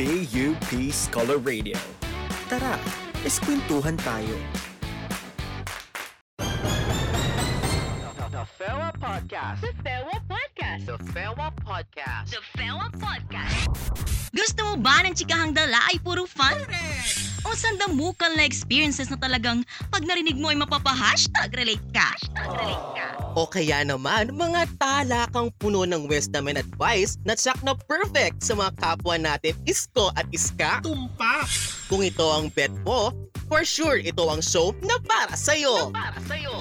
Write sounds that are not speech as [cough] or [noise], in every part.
BUP Scholar Radio. Tara, eskwentuhan tayo. The Fewa Podcast. The Fewa Podcast. The Fewa Podcast. The Fewa Podcast. Gusto mo ba ng chikahang dala ay puro fun? O sandamukal na experiences na talagang pag narinig mo ay mapapa-hashtag relate ka? Hashtag relate ka. O kaya naman, mga talakang puno ng wisdom and advice na tsak na perfect sa mga kapwa natin isko at iska. Tumpak! Kung ito ang bet mo, for sure ito ang show na para sa'yo. Para sa'yo.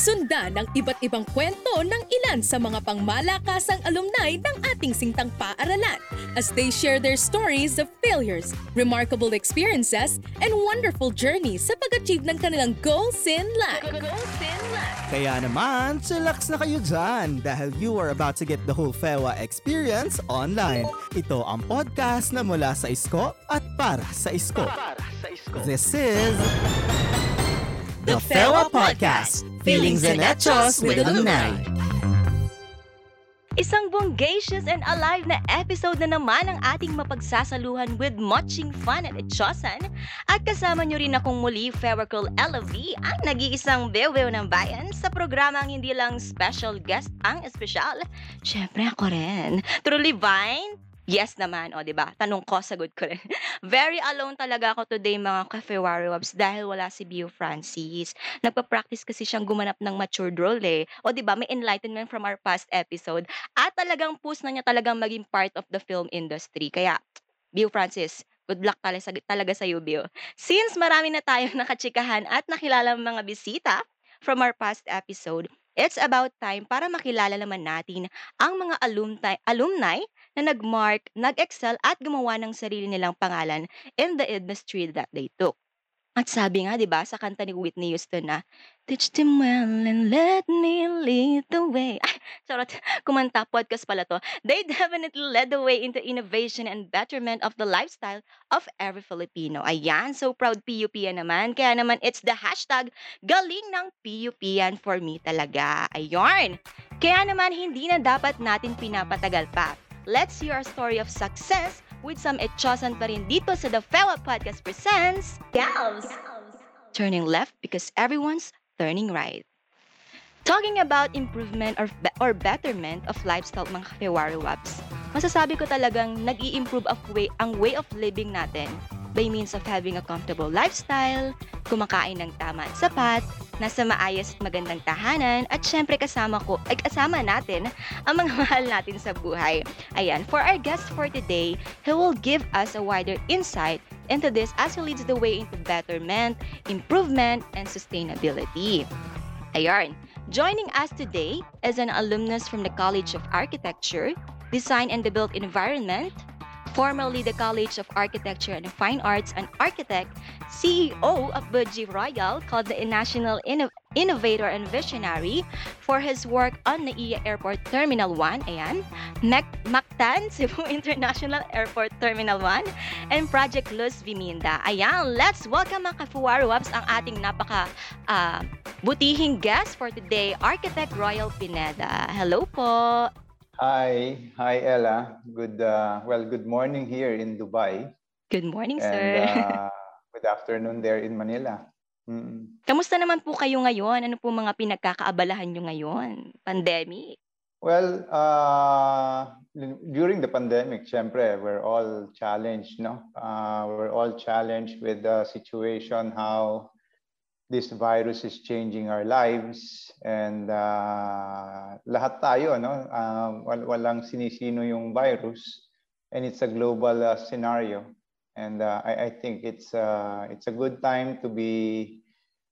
Sundan ang iba't ibang kwento ng ilan sa mga pangmalakasang alumni ng ating singtang paaralan as they share their stories of failures, remarkable experiences, and wonderful journeys sa pag-achieve ng kanilang goals in life. Goals in life. Kaya naman, chillax na kayo dyan dahil you are about to get the whole FEWA experience online. Ito ang podcast na mula sa Isko at para sa Isko. Para sa isko. This is The FEWA Podcast. Feelings and Hechos with Alumni. Isang bonggacious and alive na episode na naman ang ating mapagsasaluhan with muching fun at etchosan. At kasama nyo rin akong muli, Ferrocol LV, ang nag-iisang bewew ng bayan sa programang hindi lang special guest ang espesyal. Siyempre ako rin. Truly Vine? Yes naman, o 'di ba? Tanong ko, sagot ko rin. [laughs] Very alone talaga ako today mga ka-Fewari Wabs dahil wala si Bio Francis. Nagpa-practice kasi siyang gumanap ng matured role eh. O 'di ba? May enlightenment from our past episode at talagang push na niya talagang maging part of the film industry. Kaya, Bio Francis, good luck talaga, talaga sa iyo, Bio. Since marami na tayong [laughs] nakachikahan at nakilala mga bisita from our past episode, it's about time para makilala naman natin ang mga alumni, alumni na nag-mark, nag-excel at gumawa ng sarili nilang pangalan in the industry that they took. At sabi nga, di ba, sa kanta ni Whitney Houston na, Teach them well and let me lead the way. Ay, charot, [laughs] kumanta, podcast pala to. They definitely led the way into innovation and betterment of the lifestyle of every Filipino. Ayan, so proud PUP yan naman. Kaya naman, it's the hashtag galing ng PUP yan for me talaga. Ayun. Kaya naman, hindi na dapat natin pinapatagal pa. Let's hear our story of success with some etchosan pa rin dito sa The Fella Podcast presents Gals! Turning left because everyone's turning right. Talking about improvement or, be- or betterment of lifestyle mga Fewari Waps, masasabi ko talagang nag improve of way, ang way of living natin by means of having a comfortable lifestyle, kumakain ng tama at sapat, nasa maayos at magandang tahanan, at syempre kasama ko, ay kasama natin ang mga [laughs] mahal natin sa buhay. Ayan, for our guest for today, he will give us a wider insight into this as he leads the way into betterment, improvement, and sustainability. Ayan, joining us today is an alumnus from the College of Architecture, Design and the Built Environment, formerly the College of Architecture and Fine Arts and architect, CEO of Budgie Royal, called the National Inno- Innovator and Visionary for his work on NAIA Airport Terminal 1, ayan, Mac- Mactan, [laughs] Cebu International Airport Terminal 1, and Project Luz Viminda. Ayan, let's welcome mga Kafuwari Wabs ang ating napaka ah, butihing guest for today, Architect Royal Pineda. Hello po! Hi, hi Ella. Good uh, well, good morning here in Dubai Good morning, and sir. uh, [laughs] good afternoon there in Manila. Mm. Kamusta naman po kayo ngayon? Ano po mga pinagkakaabalahan nyo ngayon? Pandemic? Well, uh, during the pandemic, syempre, we're all challenged, no? Uh, we're all challenged with the situation how this virus is changing our lives and uh, lahat tayo, no? Uh, wal- walang sinisino yung virus and it's a global uh, scenario. And uh, I, I think it's uh, it's a good time to be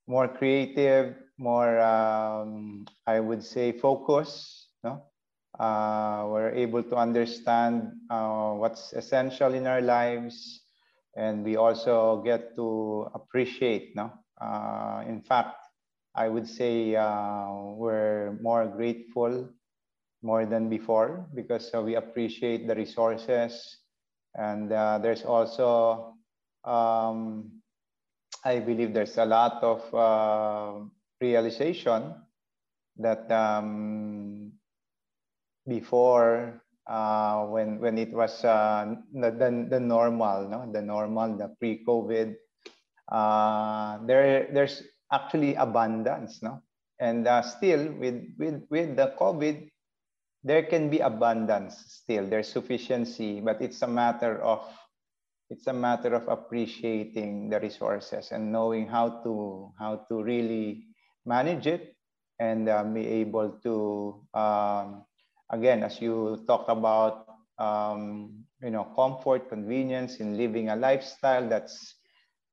more creative, more um, I would say focused. No, uh, we're able to understand uh, what's essential in our lives, and we also get to appreciate. No, in fact, I would say uh, we're more grateful more than before because uh, we appreciate the resources and uh, there's also um, i believe there's a lot of uh, realization that um, before uh, when when it was uh, the, the the normal, no, the normal, the pre-COVID. Uh, there there's actually abundance, no, and uh, still with with with the COVID, there can be abundance still. There's sufficiency, but it's a matter of it's a matter of appreciating the resources and knowing how to how to really manage it and uh, be able to um, again as you talked about um, you know comfort convenience in living a lifestyle that's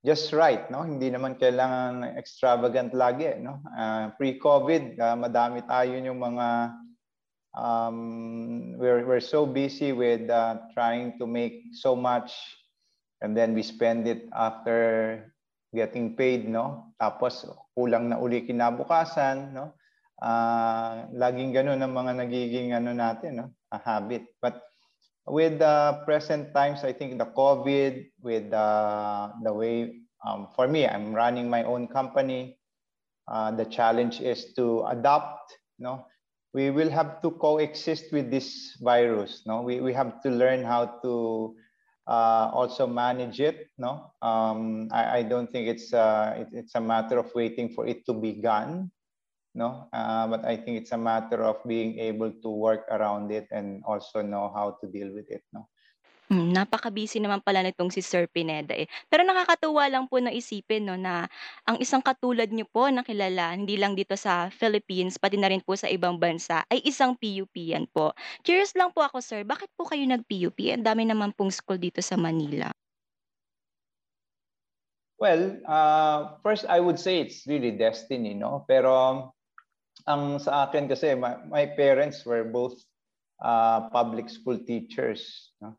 just right no? Hindi naman kailangan extravagant lagi no? Uh, pre-covid uh, madami tayo yung mga um, we're we're so busy with uh, trying to make so much and then we spend it after getting paid no? Tapos kulang na uli kinabukasan no? Uh, laging ganun ang mga nagiging ano natin no? A habit. But with the present times i think the covid with the the way um, for me i'm running my own company uh, the challenge is to adapt no we will have to coexist with this virus no we, we have to learn how to uh, also manage it. No, um, I, I don't think it's uh, it, it's a matter of waiting for it to be gone. No, uh, but I think it's a matter of being able to work around it and also know how to deal with it. No. Hmm, napaka-busy naman pala nitong si Sir Pineda, eh. Pero nakakatuwa lang po na isipin 'no, na ang isang katulad niyo po na kilala hindi lang dito sa Philippines pati na rin po sa ibang bansa ay isang PUP-yan po. Curious lang po ako sir, bakit po kayo nag-PUP? Ang dami naman pong school dito sa Manila. Well, uh, first I would say it's really destiny, no? Pero ang sa akin kasi my, my parents were both uh, public school teachers, no?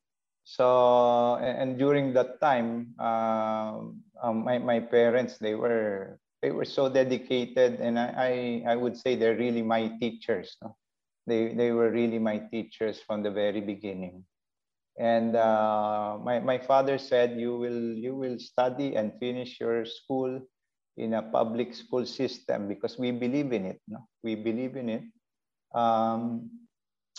So and, and during that time, uh, um, my my parents they were they were so dedicated, and I I, I would say they're really my teachers. No? They they were really my teachers from the very beginning. And uh, my my father said, "You will you will study and finish your school in a public school system because we believe in it. No, we believe in it." Um,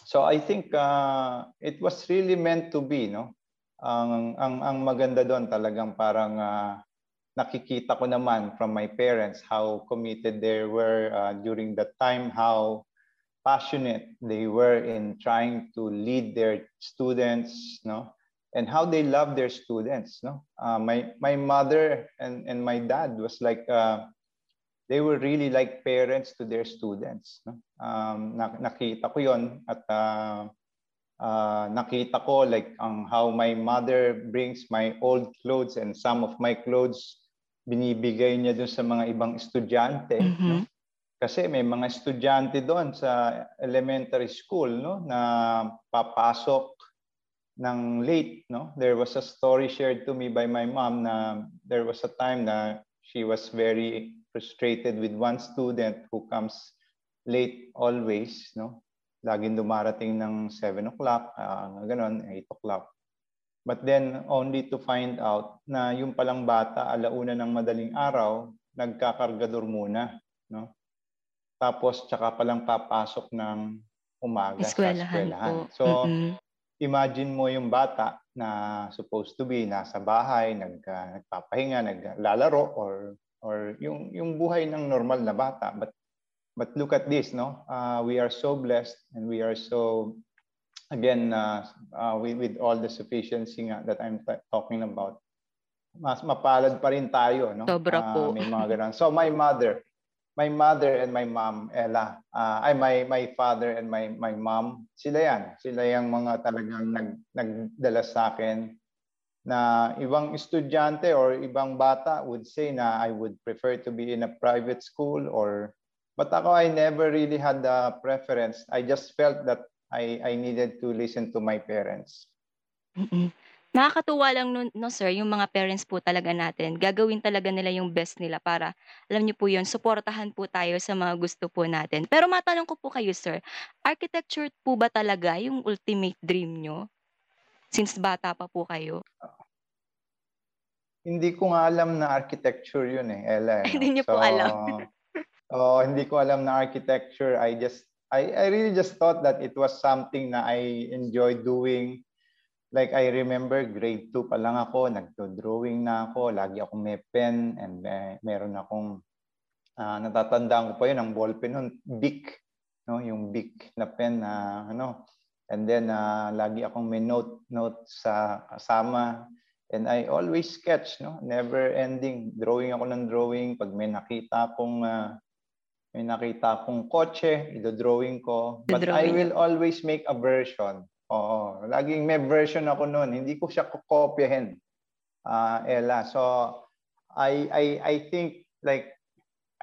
so I think uh, it was really meant to be, no? Ang ang ang maganda doon talagang parang uh, nakikita ko naman from my parents how committed they were uh, during that time, how passionate they were in trying to lead their students, no? And how they love their students, no? Uh, my my mother and and my dad was like uh, they were really like parents to their students. No? Um, nakita ko yon at uh, uh, nakita ko like ang how my mother brings my old clothes and some of my clothes binibigay niya doon sa mga ibang estudyante. Mm-hmm. No? Kasi may mga estudyante doon sa elementary school no na papasok ng late no there was a story shared to me by my mom na there was a time na she was very frustrated with one student who comes late always, no? Laging dumarating ng 7 o'clock, uh, ganun, 8 o'clock. But then only to find out na yung palang bata alauna ng madaling araw, nagkakargador muna, no? Tapos tsaka palang papasok ng umaga eskwelahan sa eskwelahan. Po. So mm-hmm. Imagine mo yung bata na supposed to be nasa bahay, nag, uh, nagpapahinga, naglalaro or or yung yung buhay ng normal na bata. But but look at this no? Uh, we are so blessed and we are so again uh, uh, we, with all the sufficiency nga that I'm t- talking about mas mapalad pa rin tayo no? Sobra uh, po. may mga [laughs] ganun. So my mother my mother and my mom Ella uh, ay my my father and my my mom sila yan sila yung mga talagang nag nagdala sa akin na ibang estudyante or ibang bata would say na I would prefer to be in a private school or but ako I never really had a preference. I just felt that I I needed to listen to my parents. Mm. Nakakatuwa lang no, no sir, yung mga parents po talaga natin, gagawin talaga nila yung best nila para alam niyo po yun, suportahan po tayo sa mga gusto po natin. Pero matanong ko po kayo sir, architecture po ba talaga yung ultimate dream nyo? Since bata pa po kayo? Hindi ko nga alam na architecture yun eh, Ella. Eh, [laughs] Hindi niyo po alam. [laughs] oh, hindi ko alam na architecture. I just I, I really just thought that it was something na I enjoy doing. Like I remember grade 2 pa lang ako, nagdo-drawing na ako, lagi akong may pen and may, meron akong uh, natatandaan ko pa yun ang ballpen noon, Bic, no, yung Bic na pen na ano. And then uh, lagi akong may note note sa kasama and I always sketch, no, never ending. Drawing ako ng drawing pag may nakita akong uh, may nakita akong kotse, ido-drawing ko. But I will always make a version. Oo, laging may version ako noon. Hindi ko siya kokopyahin. Uh, Ella. So I I I think like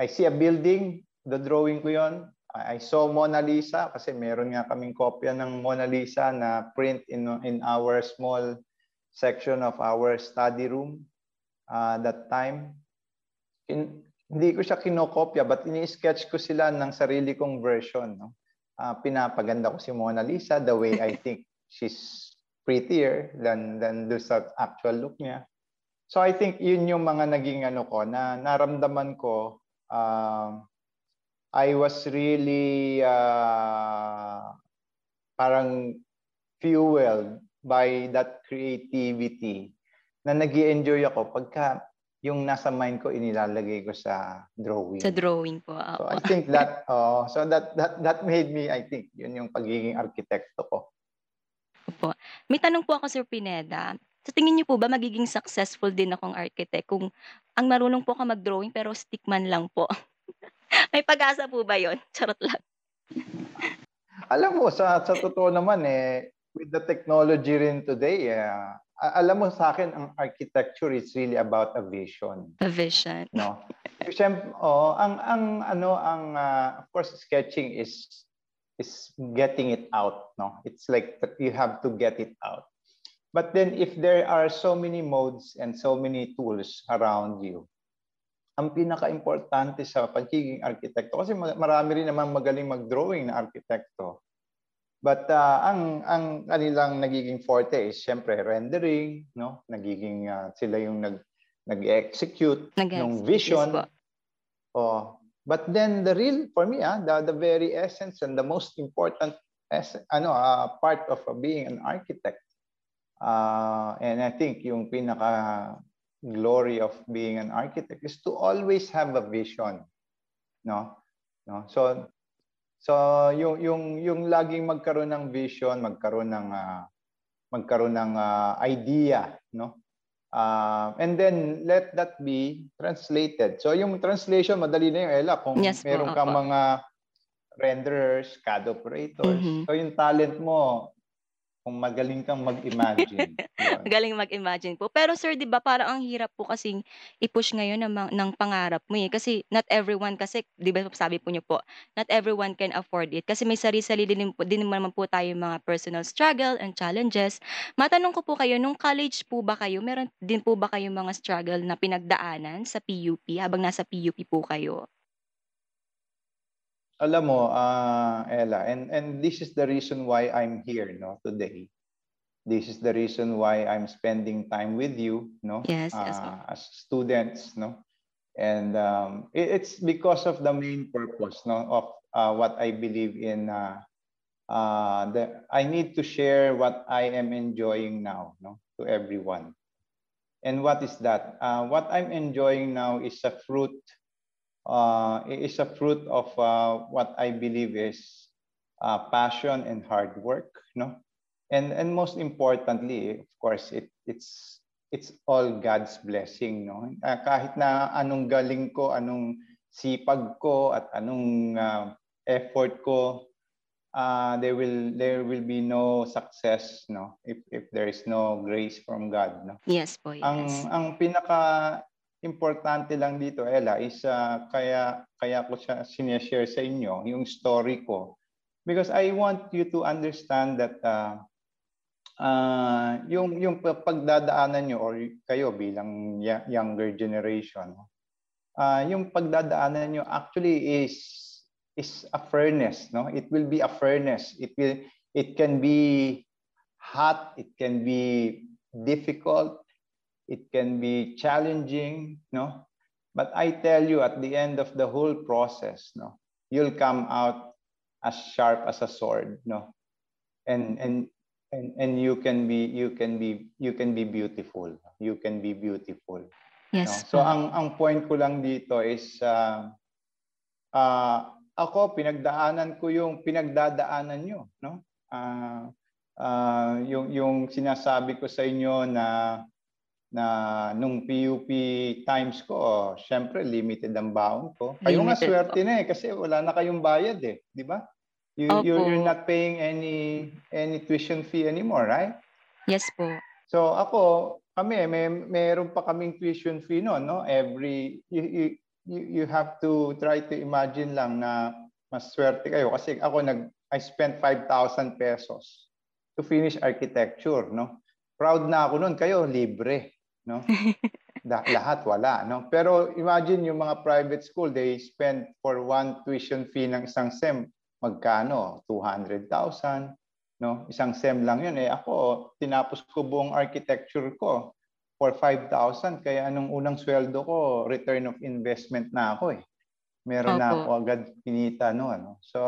I see a building, the drawing ko 'yon. I saw Mona Lisa kasi meron nga kaming kopya ng Mona Lisa na print in in our small section of our study room uh, that time. In, hindi ko siya kinokopya but ini-sketch ko sila ng sarili kong version. No? Uh, pinapaganda ko si Mona Lisa the way I think [laughs] she's prettier than than do sa actual look niya. So I think yun yung mga naging ano ko na naramdaman ko uh, I was really uh, parang fueled by that creativity na nag enjoy ako pagka yung nasa mind ko inilalagay ko sa drawing. Sa drawing po. So I think that [laughs] uh, so that that that made me I think yun yung pagiging arkitekto ko. Opo. May tanong po ako Sir Pineda. Sa tingin niyo po ba magiging successful din akong architect kung ang marunong po ako mag-drawing pero stickman lang po? [laughs] May pag-asa po ba yun? Charot lang. Alam mo, sa, sa totoo naman eh, with the technology rin today, uh, alam mo sa akin, ang architecture is really about a vision. A vision. No. Siyempre, oh, ang ang ano ang uh, of course sketching is is getting it out, no. It's like you have to get it out. But then if there are so many modes and so many tools around you, ang pinaka-importante sa pagiging arkitekto kasi marami rin naman magaling mag-drawing na arkitekto. But uh, ang ang kanilang nagiging forte is syempre rendering, no? Nagiging uh, sila yung nag nag-execute ng vision. Yes, oh. But then the real for me ah, the the very essence and the most important as ano uh, part of uh, being an architect. Uh, and I think yung pinaka glory of being an architect is to always have a vision no no so so yung yung yung laging magkaroon ng vision magkaroon ng uh, magkaroon ng uh, idea no? Uh, and then let that be translated. So yung translation madali na yung Ella kung yes, meron kang mga renderers CAD operators. Mm-hmm. so yung talent mo kung magaling kang mag-imagine. [laughs] magaling mag-imagine po. Pero sir, 'di ba, parang ang hirap po kasing i-push ngayon ng ng pangarap mo eh. Kasi not everyone kasi 'di ba sabi po niyo po, not everyone can afford it. Kasi may sarili-sarili din, po, din naman po tayo mga personal struggle and challenges. Matanong ko po kayo, nung college po ba kayo, meron din po ba kayo mga struggle na pinagdaanan sa PUP habang nasa PUP po kayo? Alam mo, uh, Ella, and, and this is the reason why I'm here no, today. This is the reason why I'm spending time with you, no? Yes, yes. Uh, as students, no? And um, it, it's because of the main purpose, no, of uh, what I believe in. Uh, uh, the, I need to share what I am enjoying now, no, to everyone. And what is that? Uh, what I'm enjoying now is a fruit uh, is a fruit of uh, what I believe is uh, passion and hard work, no? And and most importantly, of course, it it's it's all God's blessing, no? Uh, kahit na anong galing ko, anong sipag ko at anong uh, effort ko, uh, there will there will be no success, no? If if there is no grace from God, no? Yes po, yes. Ang ang pinaka importante lang dito, Ella, is uh, kaya, kaya ko siya sinishare sa inyo, yung story ko. Because I want you to understand that uh, uh, yung, yung pagdadaanan nyo or kayo bilang younger generation, uh, yung pagdadaanan nyo actually is is a furnace no? It will be a furnace it will it can be hot. It can be difficult it can be challenging, no? But I tell you, at the end of the whole process, no, you'll come out as sharp as a sword, no? And and and and you can be you can be you can be beautiful. You can be beautiful. Yes No? So ang ang point ko lang dito is uh, uh, ako pinagdaanan ko yung pinagdadaanan nyo, no? Ah ah, yung yung sinasabi ko sa inyo na na nung PUP times ko, oh, syempre limited ang baon ko. Kayo nga swerte po. na eh kasi wala na kayong bayad eh, di ba? You, you're, Opo. you're not paying any any tuition fee anymore, right? Yes po. So ako, kami, may meron pa kaming tuition fee noon, no? Every you, you, you you have to try to imagine lang na mas swerte kayo kasi ako nag I spent 5,000 pesos to finish architecture, no? Proud na ako noon, kayo libre, no? [laughs] Da, lahat wala, no? Pero imagine yung mga private school, they spend for one tuition fee ng isang SEM, magkano? 200,000, no? Isang SEM lang yun. Eh ako, tinapos ko buong architecture ko for 5,000. Kaya anong unang sweldo ko, return of investment na ako eh. Meron na Opo. ako agad kinita no ano. So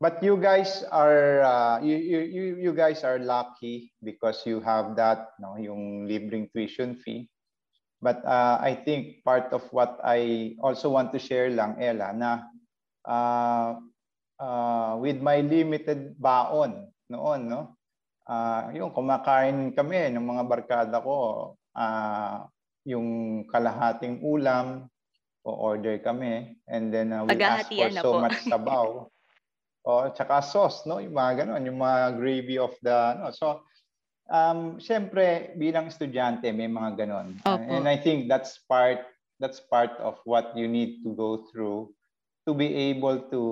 but you guys are uh, you, you you you guys are lucky because you have that no yung libreng tuition fee. But uh, I think part of what I also want to share lang Ella na uh, uh, with my limited baon noon, no? Ah, yung kumakain kami ng mga barkada ko, ah, yung kalahating ulam, o-order kami, and then uh, we ask for so much sabaw. [laughs] o, tsaka sauce, no? Yung mga ganon, yung mga gravy of the, no? So, um, syempre, bilang estudyante, may mga ganon. Opo. And I think that's part, that's part of what you need to go through to be able to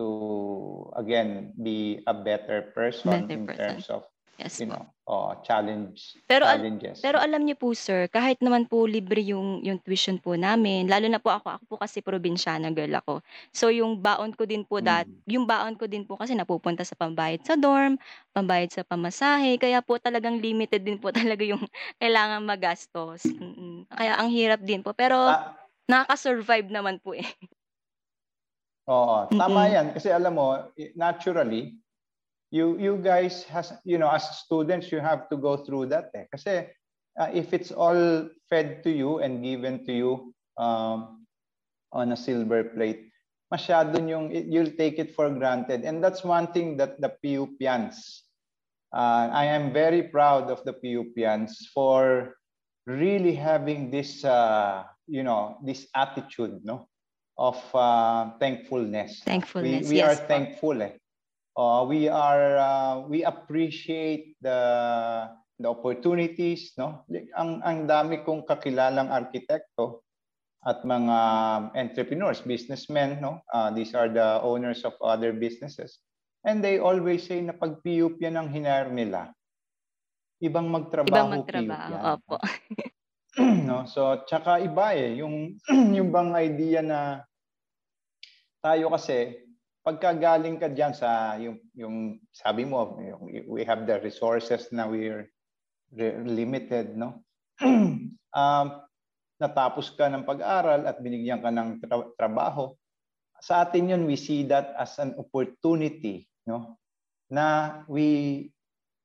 to again be a better person Better in person. terms of Yes you po. know uh, challenge Pero al- challenges Pero alam niyo po sir, kahit naman po libre yung yung tuition po namin, lalo na po ako, ako po kasi probinsyana girl ako. So yung baon ko din po dat, Mm. yung baon ko din po kasi napupunta sa pambayad sa dorm, pambayad sa pamasahe, kaya po talagang limited din po [laughs] talaga yung kailangan magastos. Kaya ang hirap din po. Pero Ah, nakaka-survive naman po eh. oo tama Mm-mm. yan kasi alam mo naturally you you guys has you know as students you have to go through that eh. Kasi uh, if it's all fed to you and given to you um, on a silver plate masyado yung you'll take it for granted. And that's one thing that the PUPians uh, I am very proud of the PUPians for really having this uh, you know this attitude no of uh, thankfulness. Thankfulness, we, we are yes. po. thankful eh uh, we are uh, we appreciate the the opportunities no ang ang dami kong kakilalang arkitekto at mga entrepreneurs businessmen no uh, these are the owners of other businesses and they always say na pag PUP yan ang hinar nila ibang magtrabaho Ibang PUP magtrabaho. yan. Opo. [clears throat] no so tsaka iba eh yung [clears throat] yung bang idea na tayo kasi pagka galing ka diyan sa yung yung sabi mo yung, we have the resources na we're re- limited no? [clears throat] Um natapos ka ng pag-aral at binigyan ka ng tra- trabaho. Sa atin yun we see that as an opportunity no? Na we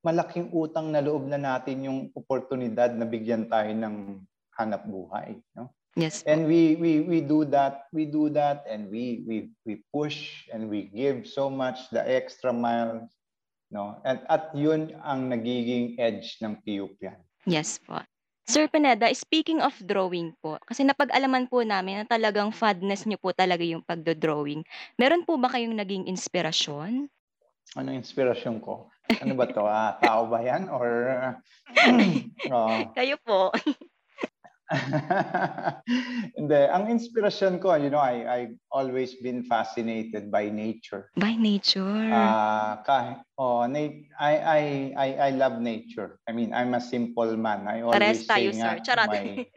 malaking utang na loob na natin yung oportunidad na bigyan tayo ng hanap buhay no Yes and we we we do that we do that and we we we push and we give so much the extra miles no and at yun ang nagiging edge ng PUP yan Yes po. Sir Pineda, speaking of drawing po, kasi napag-alaman po namin na talagang fondness niyo po talaga yung pagdo-drawing. Meron po ba kayong naging inspirasyon? ano inspirasyon ko ano ba to ah, tao ba yan or [laughs] [clears throat] oh. Kayo po. [laughs] [laughs] Hindi, ang inspirasyon ko, you know, I I've always been fascinated by nature. By nature. Ah, kahit oh, na- I I I I love nature. I mean, I'm a simple man. I always Parehas tayo, say sir. Charot. may- [laughs]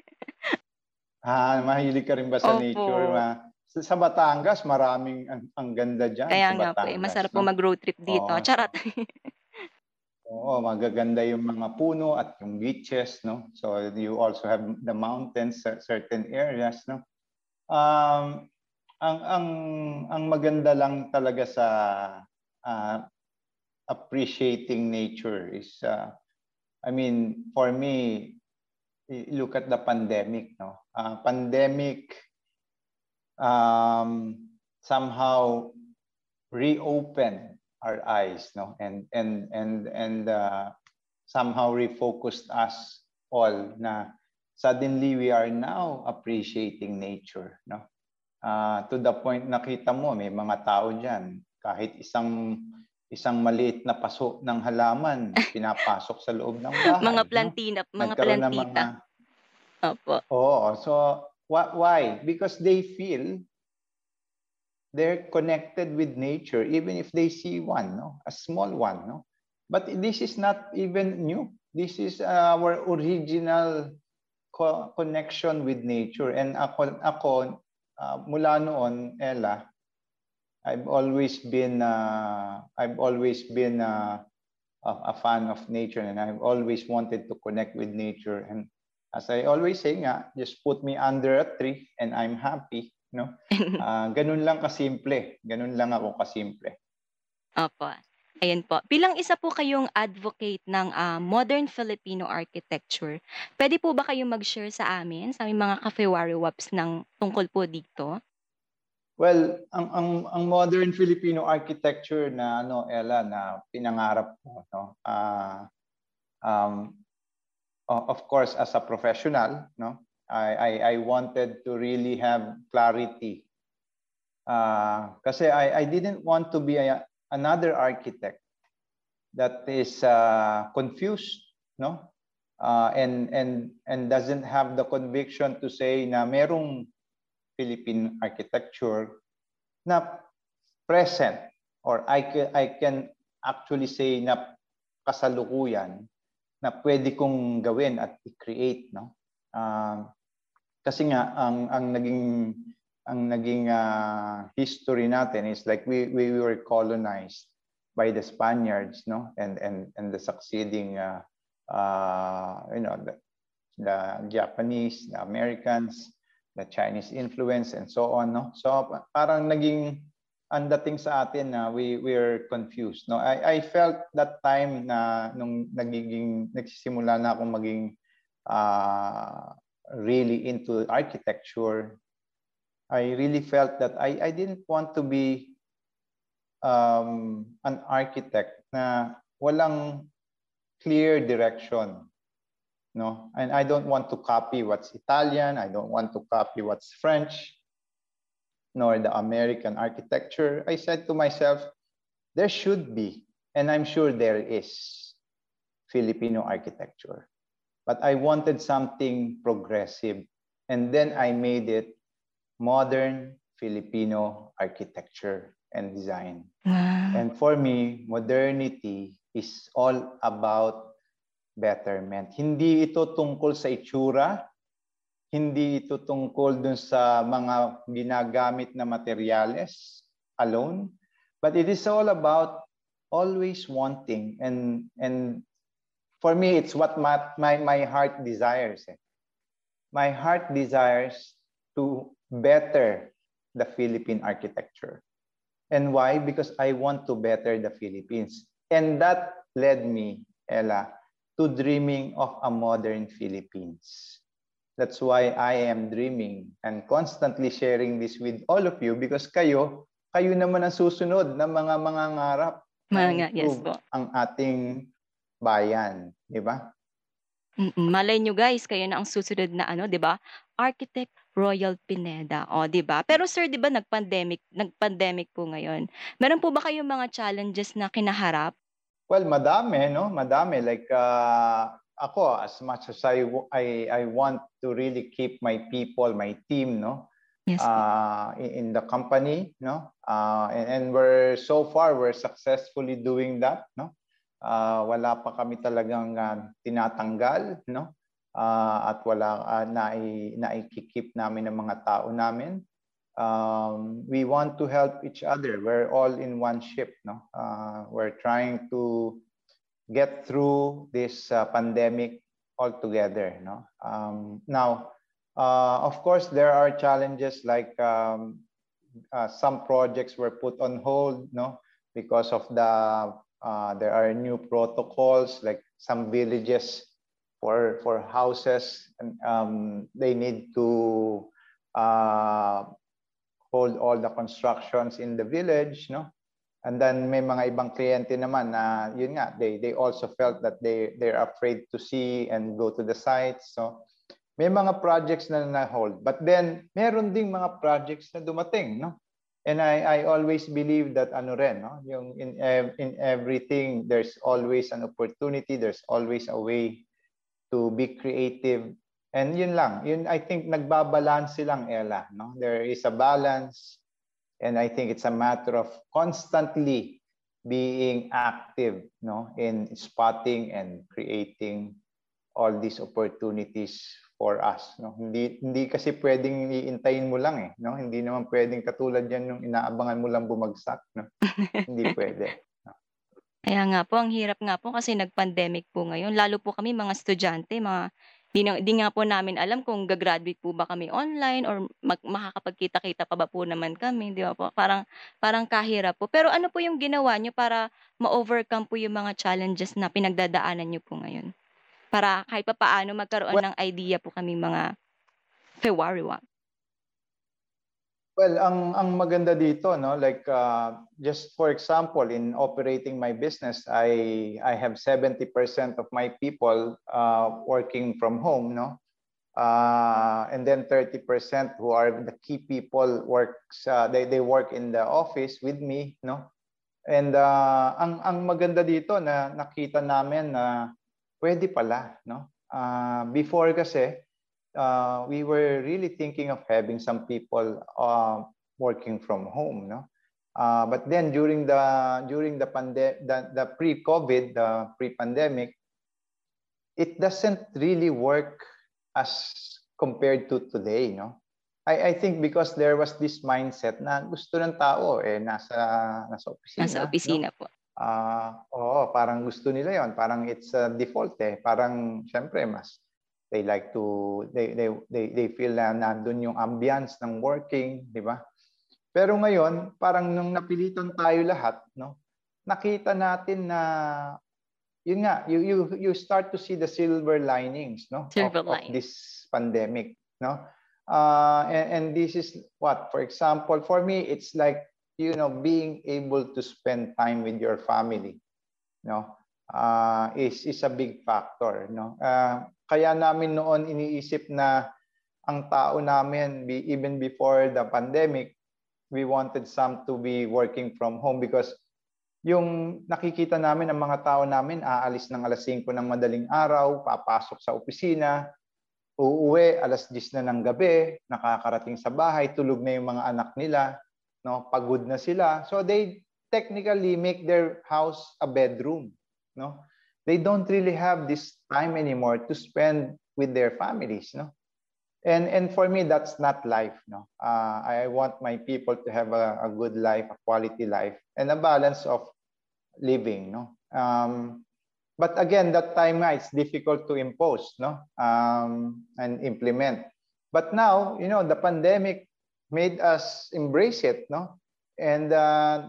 Ah, mahilig ka rin ba sa Opo. nature? Ma- sa, sa Batangas, maraming ang, ang ganda diyan Kaya sa nga po, eh, Batangas, masarap po no? mag-road trip dito. Oo. Charot. [laughs] Oo, magaganda yung mga puno at yung beaches, no? So you also have the mountains certain areas, no? Um, ang ang ang maganda lang talaga sa uh, appreciating nature is uh, I mean for me look at the pandemic no uh, pandemic um, somehow reopen our eyes no and and and and uh, somehow refocused us all na suddenly we are now appreciating nature no uh, to the point nakita mo may mga tao diyan kahit isang isang maliit na paso ng halaman [laughs] pinapasok sa loob ng bahay. mga plantina, no? mga Nagkaroon plantita. Mga, Opo. Oo. So, wh- why? Because they feel they're connected with nature even if they see one, no? A small one, no? But this is not even new. This is our original co- connection with nature. And ako, ako uh, mula noon, Ella, I've always been uh, I've always been uh, a, a fan of nature and I've always wanted to connect with nature and as I always say nga just put me under a tree and I'm happy no uh, [laughs] ganun lang kasimple ganun lang ako kasimple Opo. Ayan po. Bilang isa po kayong advocate ng uh, modern Filipino architecture, pwede po ba kayong mag-share sa amin, sa aming mga Cafe Waps ng tungkol po dito? Well, ang ang ang modern Filipino architecture na ano Ella na pinangarap ko no. Uh, um of course as a professional, no. I I I wanted to really have clarity. Uh, kasi I I didn't want to be a, another architect that is uh, confused, no? Uh, and and and doesn't have the conviction to say na merong Philippine architecture na present or I can, I can actually say na kasalukuyan na pwede kong gawin at i-create no uh, kasi nga ang ang naging ang naging uh, history natin is like we we were colonized by the Spaniards no? And and and the succeeding uh, uh, you know the, the Japanese the Americans the Chinese influence and so on no? So parang naging ang dating sa atin na we we're confused no? I I felt that time na nung nagiging nagsisimula na akong maging uh, really into architecture. I really felt that I I didn't want to be um, an architect na walang clear direction no? And i don't want to copy what's italian. I don't want to copy what's french nor the american architecture. I said to myself there should be and i'm sure there is filipino architecture but i wanted something progressive and then i made it modern filipino architecture and design Wow. and for me modernity is all about betterment. Hindi ito tungkol sa itsura, hindi ito tungkol dun sa mga ginagamit na materyales alone, but it is all about always wanting and and for me it's what my my, my heart desires. Eh. My heart desires to better the Philippine architecture. And why? Because I want to better the Philippines. And that led me, Ella, to dreaming of a modern Philippines. That's why I am dreaming and constantly sharing this with all of you because kayo, kayo naman ang susunod na mga mga ngarap Mga, yes po. ang ating bayan, di ba? Mm, malay nyo guys, kayo na ang susunod na ano, 'di ba? Architect Royal Pineda. O, 'di ba? Pero sir, 'di ba nag-pandemic, nag-pandemic po ngayon. Meron po ba kayong mga challenges na kinaharap? Well, madami, no? Madami. Like, uh, ako, as much as I, I, I want to really keep my people, my team, no? Yes. Uh, in, in the company, no? Uh, and, and we're, so far, we're successfully doing that, no? Uh, wala pa kami talagang uh, tinatanggal, no? Uh, at wala uh, nai, naikikip namin ng mga tao namin. Um, we want to help each other. We're all in one ship, no? Uh, we're trying to get through this uh, pandemic all together, no? Um, now, uh, of course, there are challenges like um, uh, some projects were put on hold, no, because of the uh, there are new protocols like some villages for for houses and um, they need to uh, hold all the constructions in the village, no? And then may mga ibang kliyente naman na yun nga, they they also felt that they they're afraid to see and go to the sites. So may mga projects na na-hold. But then meron ding mga projects na dumating, no? And I I always believe that ano rin, no? Yung in in everything there's always an opportunity, there's always a way to be creative. And yun lang, yun I think nagbabalance silang Ella, no? There is a balance and I think it's a matter of constantly being active no in spotting and creating all these opportunities for us no hindi hindi kasi pwedeng iintayin mo lang eh no hindi naman pwedeng katulad yan nung inaabangan mo lang bumagsak no hindi [laughs] pwede Kaya nga po, ang hirap nga po kasi nag-pandemic po ngayon. Lalo po kami mga estudyante, mga di, na, di nga po namin alam kung gagraduate po ba kami online or mag, makakapagkita-kita pa ba po naman kami, di ba po? Parang, parang kahirap po. Pero ano po yung ginawa nyo para ma-overcome po yung mga challenges na pinagdadaanan nyo po ngayon? Para kahit pa paano magkaroon ng idea po kami mga Fewariwa. Well, ang ang maganda dito, no, like uh, just for example, in operating my business, I I have 70% of my people uh, working from home, no, uh, and then 30% who are the key people works. Uh, they they work in the office with me, no, and uh, ang ang maganda dito na nakita namin na pwede pala, no. Uh, before kasi uh, we were really thinking of having some people uh, working from home, no? Uh, but then during the during the pandemic, the, the pre-COVID, the pre-pandemic, it doesn't really work as compared to today, no? I, I think because there was this mindset na gusto ng tao eh nasa nasa opisina. Nasa opisina no? po. Ah, uh, oo, parang gusto nila 'yon. Parang it's a default eh. Parang syempre mas they like to they they they, they feel na nandun yung ambience ng working, di ba? Pero ngayon, parang nung napilitan tayo lahat, no? Nakita natin na yun nga, you you you start to see the silver linings, no? Silver of, of this pandemic, no? Uh, and, and this is what, for example, for me, it's like you know being able to spend time with your family, no? Uh, is is a big factor, no? Uh, kaya namin noon iniisip na ang tao namin, even before the pandemic, we wanted some to be working from home because yung nakikita namin ang mga tao namin aalis ng alas 5 ng madaling araw, papasok sa opisina, uuwi alas 10 na ng gabi, nakakarating sa bahay, tulog na yung mga anak nila, no, pagod na sila. So they technically make their house a bedroom, no? they don't really have this time anymore to spend with their families no? And and for me that's not life no? Uh, i want my people to have a, a good life a quality life and a balance of living no? Um, but again that time it's difficult to impose no? Um, and implement. But now you know the pandemic made us embrace it no and uh,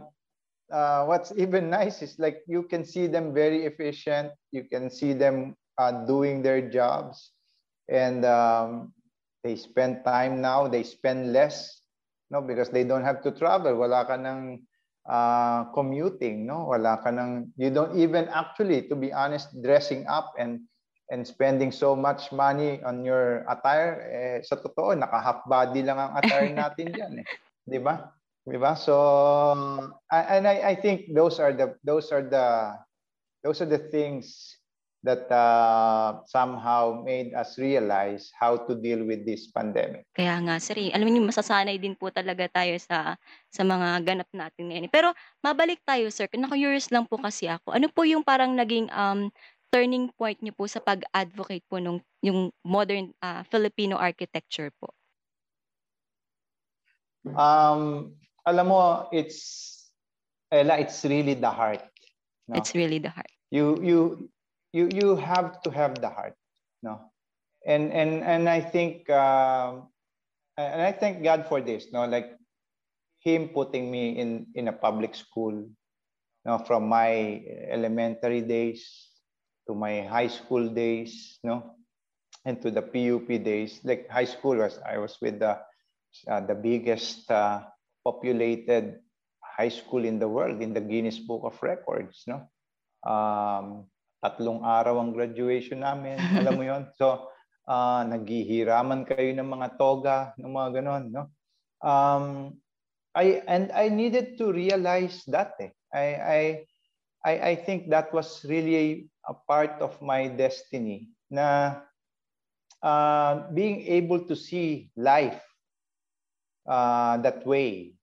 uh, what's [laughs] even nice is like you can see them very efficient. You can see them uh, doing their jobs, and um, they spend time now. They spend less, no, because they don't have to travel. Wala ka ng uh, commuting, no. Wala ka ng. You don't even actually, to be honest, dressing up and and spending so much money on your attire. Eh, sa totoo, naka half body lang ang attire [laughs] natin diyan, eh. 'Di ba? Diba? So and I, I think those are the those are the those are the things that uh, somehow made us realize how to deal with this pandemic. Kaya nga sir, alam niyo masasanay din po talaga tayo sa sa mga ganap natin ngayon. Pero mabalik tayo sir, na-curious lang po kasi ako. Ano po yung parang naging um, turning point niyo po sa pag-advocate po nung yung modern uh, Filipino architecture po? Um, alam mo, it's Ella, it's really the heart. No? It's really the heart. You you you you have to have the heart, no? And and and I think um, and I thank God for this, no? Like him putting me in in a public school no from my elementary days to my high school days no and to the PUP days like high school was I was with the uh, the biggest uh, populated high school in the world in the Guinness Book of Records no um tatlong araw ang graduation namin [laughs] alam mo yon so uh, naghihiraman kayo ng mga toga ng mga ganon no um I and I needed to realize that. Eh. I I I I think that was really a part of my destiny. Na uh, being able to see life uh, that way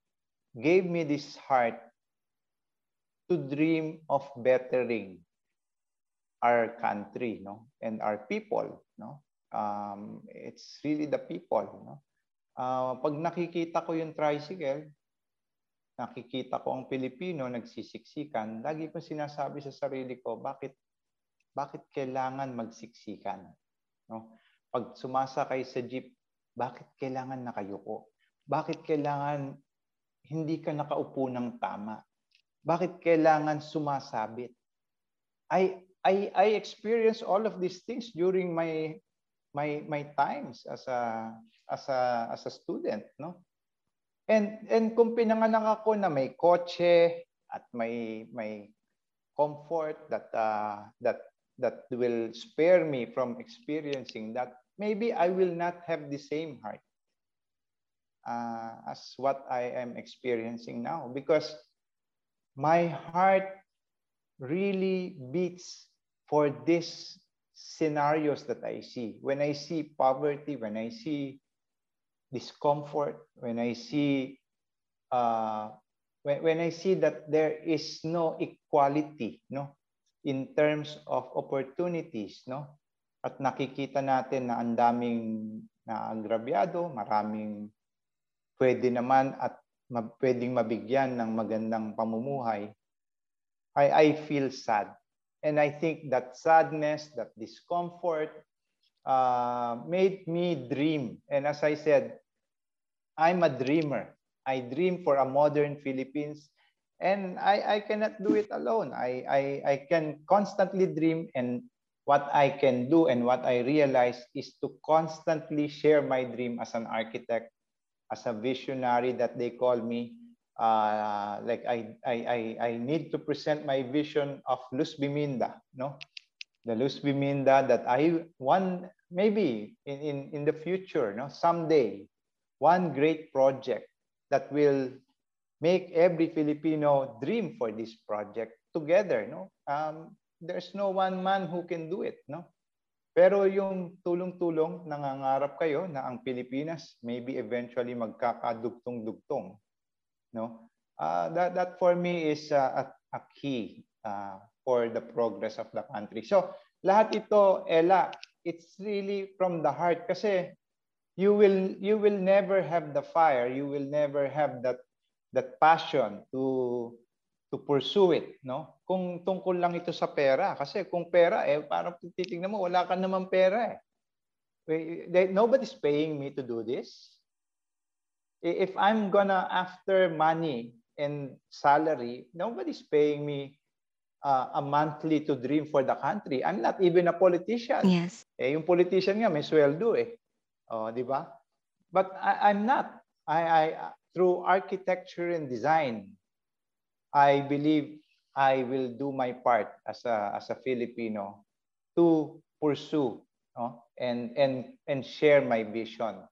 gave me this heart to dream of bettering our country, no, and our people, no. Um, it's really the people, no. Uh, pag nakikita ko yung tricycle, nakikita ko ang Pilipino nagsisiksikan, lagi ko sinasabi sa sarili ko, bakit bakit kailangan magsiksikan? No? Pag sumasakay sa jeep, bakit kailangan nakayuko? Bakit kailangan hindi ka nakaupo ng tama? Bakit kailangan sumasabit? I I I experience all of these things during my my my times as a as a as a student, no? And and kung pinanganak ako na may kotse at may may comfort that uh, that that will spare me from experiencing that, maybe I will not have the same heart uh, as what I am experiencing now because my heart really beats for these scenarios that I see. When I see poverty, when I see discomfort, when I see uh, when, when I see that there is no equality, no, in terms of opportunities, no, at nakikita natin na ang daming naagrabyado, maraming pwede naman at pwedeng mabigyan ng magandang pamumuhay, I, I feel sad. And I think that sadness, that discomfort, uh, made me dream. And as I said, I'm a dreamer. I dream for a modern Philippines. And I, I cannot do it alone. I, I, I can constantly dream and what I can do and what I realize is to constantly share my dream as an architect, as a visionary that they call me. Uh, like I, I, I, I need to present my vision of Luz Biminda, no? The Luz Biminda that I one maybe in, in, in the future, no, someday, one great project that will make every Filipino dream for this project together, no? Um, there's no one man who can do it, no? Pero yung tulong-tulong, nangangarap kayo na ang Pilipinas maybe eventually magkakadugtong-dugtong, no? Uh, that, that for me is uh, a, a key uh, for the progress of the country. So, lahat ito, Ella, it's really from the heart kasi you will you will never have the fire, you will never have that that passion to to pursue it, no? Kung tungkol lang ito sa pera kasi kung pera eh parang titingnan mo wala ka naman pera eh. Nobody's paying me to do this. If I'm gonna after money and salary, nobody's paying me uh, a monthly to dream for the country. I'm not even a politician. Yes. Eh, yung politician nga may sweldo eh. Oh, di ba? But I, I'm not. I, I through architecture and design, I believe I will do my part as a as a Filipino to pursue no? and and and share my vision.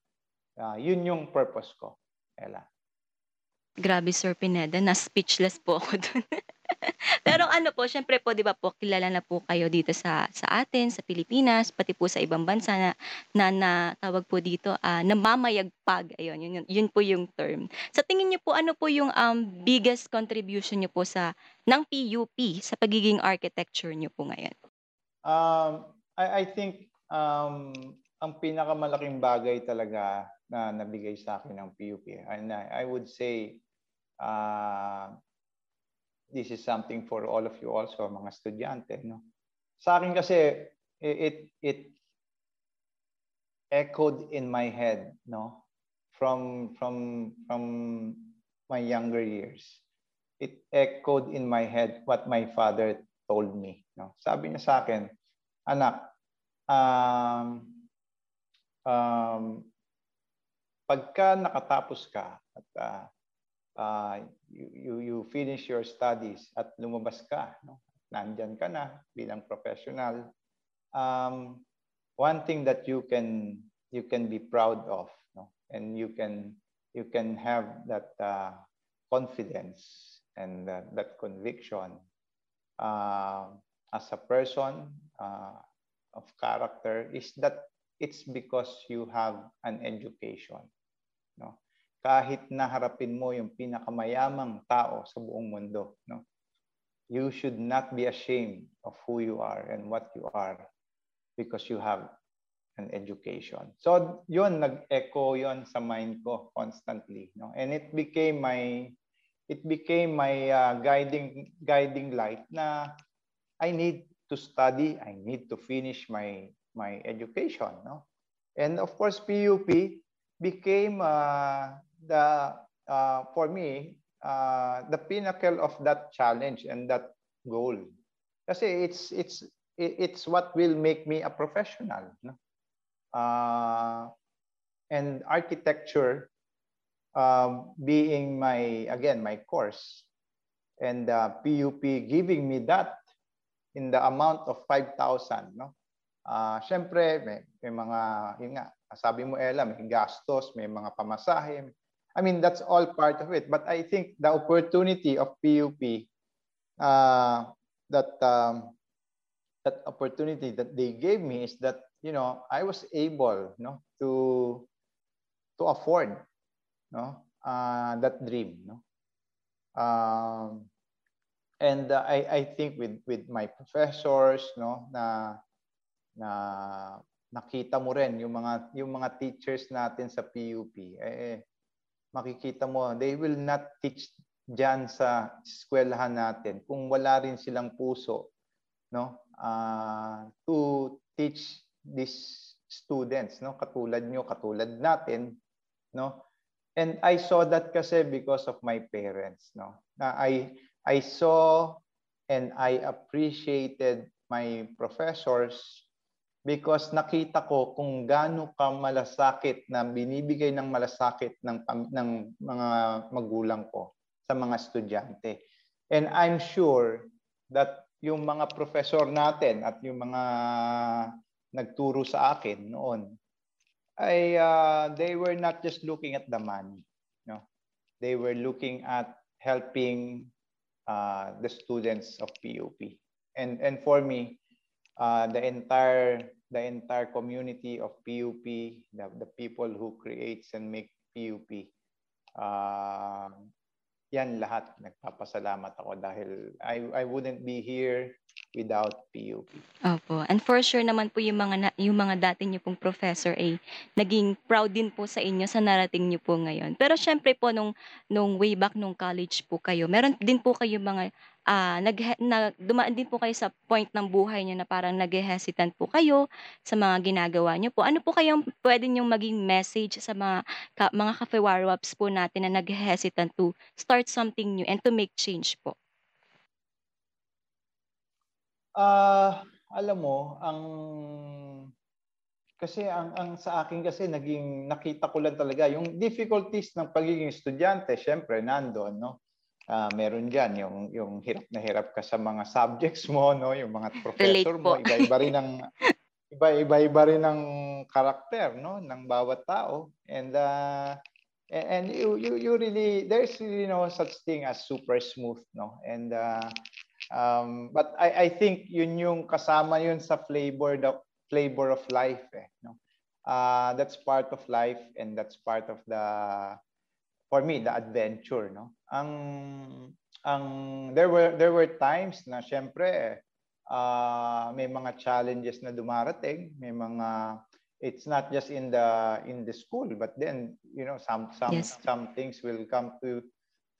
Uh, yun yung purpose ko, Ella. Grabe Sir Pineda, na speechless po ako dun. [laughs] [laughs] Pero ano po, syempre po 'di ba po kilala na po kayo dito sa sa atin, sa Pilipinas, pati po sa ibang bansa na na, na tawag po dito, ah, namamayagpag. Ayun, yun, yun, yun po yung term. Sa tingin niyo po, ano po yung um, biggest contribution niyo po sa ng PUP sa pagiging architecture niyo po ngayon? Um, I, I think um, ang pinakamalaking bagay talaga na nabigay sa akin ng PUP, and I, I would say uh, this is something for all of you also, mga estudyante. No? Sa akin kasi, it, it echoed in my head, no? From, from, from my younger years, it echoed in my head what my father told me. No? Sabi niya sa akin, anak, um, um, pagka nakatapos ka at uh, uh, you, you, you finish your studies at lumabas ka, no? nandyan ka na bilang professional, um, one thing that you can you can be proud of, no? and you can you can have that uh, confidence and uh, that conviction uh, as a person uh, of character is that it's because you have an education. No? Kahit naharapin mo yung pinakamayamang tao sa buong mundo, no? you should not be ashamed of who you are and what you are because you have an education. So yun, nag-echo yun sa mind ko constantly. No? And it became my it became my uh, guiding guiding light na I need to study, I need to finish my my education, no? And of course, PUP became uh, the uh, for me uh, the pinnacle of that challenge and that goal. Kasi it's it's it's what will make me a professional, no? Uh, and architecture um, being my again my course and uh, PUP giving me that in the amount of 5,000 no uh, syempre may, may mga yun nga sabi mo Ella may gastos may mga pamasahe I mean that's all part of it. But I think the opportunity of PUP uh, that um, that opportunity that they gave me is that you know I was able no to to afford no uh, that dream no um, and uh, I I think with with my professors no na na nakita mo rin yung mga yung mga teachers natin sa PUP eh makikita mo they will not teach diyan sa eskwelahan natin kung wala rin silang puso no? Uh, to teach these students no? Katulad nyo katulad natin no? And I saw that kasi because of my parents no? Na I I saw and I appreciated my professors because nakita ko kung gaano ka malasakit na binibigay ng malasakit ng ng mga magulang ko sa mga estudyante. And I'm sure that yung mga professor natin at yung mga nagturo sa akin noon ay uh, they were not just looking at the money no? They were looking at helping uh, the students of PUP and and for me uh, the entire the entire community of PUP the, the people who creates and make PUP uh, yan lahat nagpapasalamat ako dahil I I wouldn't be here without PUP. Opo. And for sure naman po yung mga yung mga dati niyo pong professor ay naging proud din po sa inyo sa narating niyo po ngayon. Pero syempre po nung nung way back nung college po kayo, meron din po kayo mga ah, nag na dumaan din po kayo sa point ng buhay niyo na parang naghe-hesitant po kayo sa mga ginagawa niyo po. Ano po kayang puwede niyong maging message sa mga ka mga ka-Fewarowaps po natin na naghe-hesitant to start something new and to make change po? Ah, alam mo, ang kasi ang ang sa akin kasi naging nakita ko lang talaga yung difficulties ng pagiging estudyante, syempre nandoon, no? Ah, meron diyan yung yung hirap na hirap ka sa mga subjects mo, no? Yung mga [laughs] professor mo, iba-iba rin ang [laughs] iba-iba rin ang karakter, no, ng bawat tao. And uh, a- and you you you really there's really no such thing as super smooth, no? And uh, um, but I I think yun yung kasama yun sa flavor the flavor of life, eh, no? Uh, that's part of life and that's part of the for me the adventure no? Ang ang there were there were times na syempre ah, may mga challenges na dumarating. May mga it's not just in the in the school but then you know some some Yes. some things will come to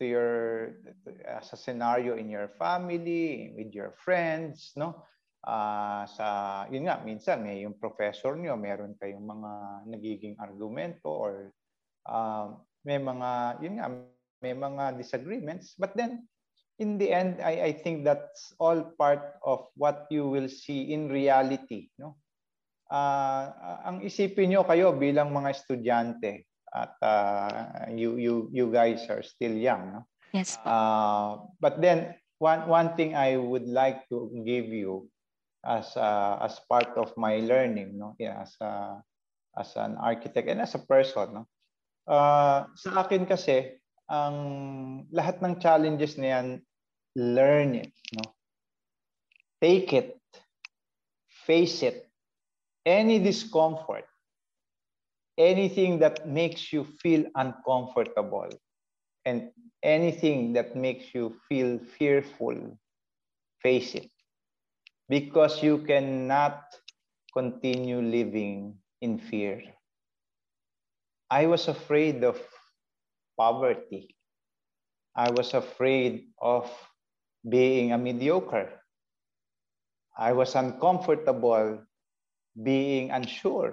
to your as a scenario in your family with your friends no? Ah, sa yun nga minsan may yung professor niyo meron kayong mga nagiging argumento or um, may mga yun nga may mga disagreements. But then, in the end, I, I think that's all part of what you will see in reality. No? Uh, ang isipin nyo kayo bilang mga estudyante at uh, you, you, you guys are still young. No? Yes. Uh, but then, one, one thing I would like to give you as, uh, as part of my learning, no? yeah, as, a, as an architect and as a person, no? Uh, sa akin kasi, ang lahat ng challenges na yan, learn it, no? Take it. Face it. Any discomfort, anything that makes you feel uncomfortable, and anything that makes you feel fearful, face it. Because you cannot continue living in fear. I was afraid of poverty. I was afraid of being a mediocre. I was uncomfortable being unsure.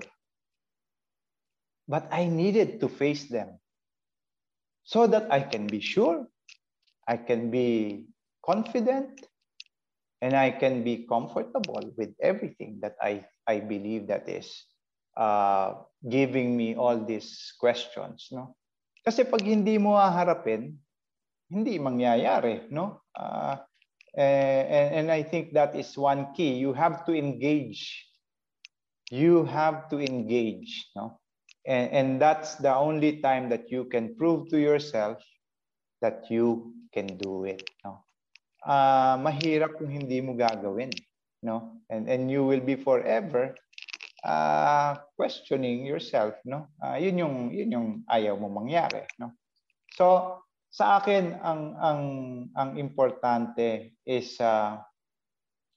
But I needed to face them so that I can be sure, I can be confident, and I can be comfortable with everything that I, I believe that is uh, giving me all these questions. No? Kasi pag hindi mo haharapin, hindi mangyayari, no? Uh, and, and I think that is one key. You have to engage. You have to engage, no? And, and that's the only time that you can prove to yourself that you can do it, no? Uh, mahirap kung hindi mo gagawin, no? And and you will be forever uh, questioning yourself, no? Uh, yun yung yun yung ayaw mo mangyari, no? So sa akin ang ang ang importante is uh,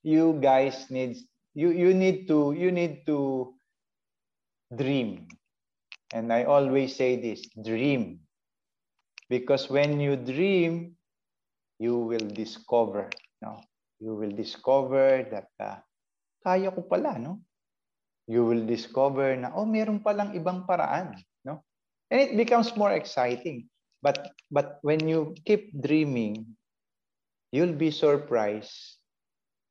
you guys need you you need to you need to dream. And I always say this, dream. Because when you dream, you will discover, no? You will discover that uh, kaya ko pala, no? You will discover na, oh, meron palang ibang paraan. No? And it becomes more exciting. But, but when you keep dreaming, you'll be surprised.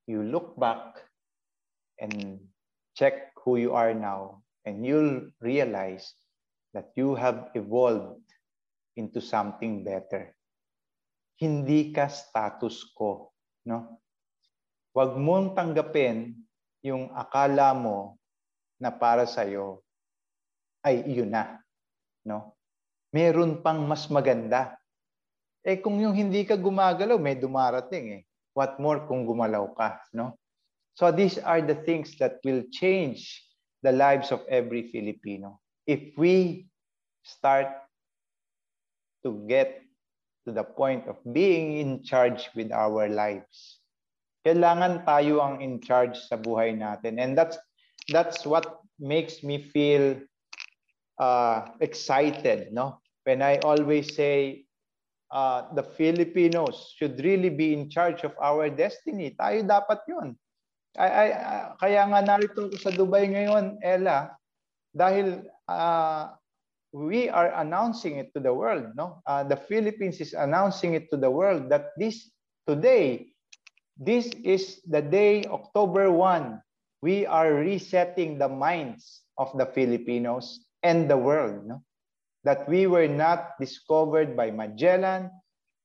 You look back and check who you are now, and you'll realize that you have evolved into something better. Hindi ka status quo. No? Huwag mong tanggapin yung akala mo na para sa iyo ay iyon na, no? Meron pang mas maganda. Eh kung yung hindi ka gumagalaw, may dumarating eh. What more kung gumalaw ka, no? So these are the things that will change the lives of every Filipino. If we start to get to the point of being in charge with our lives. Kailangan tayo ang in charge sa buhay natin. And that's that's what makes me feel uh, excited, no? When I always say uh, the Filipinos should really be in charge of our destiny. Tayo dapat yun. Ay, ay, kaya nga narito sa Dubai ngayon, Ella, dahil uh, we are announcing it to the world, no? Uh, the Philippines is announcing it to the world that this today, this is the day, October 1, we are resetting the minds of the Filipinos and the world. No? That we were not discovered by Magellan,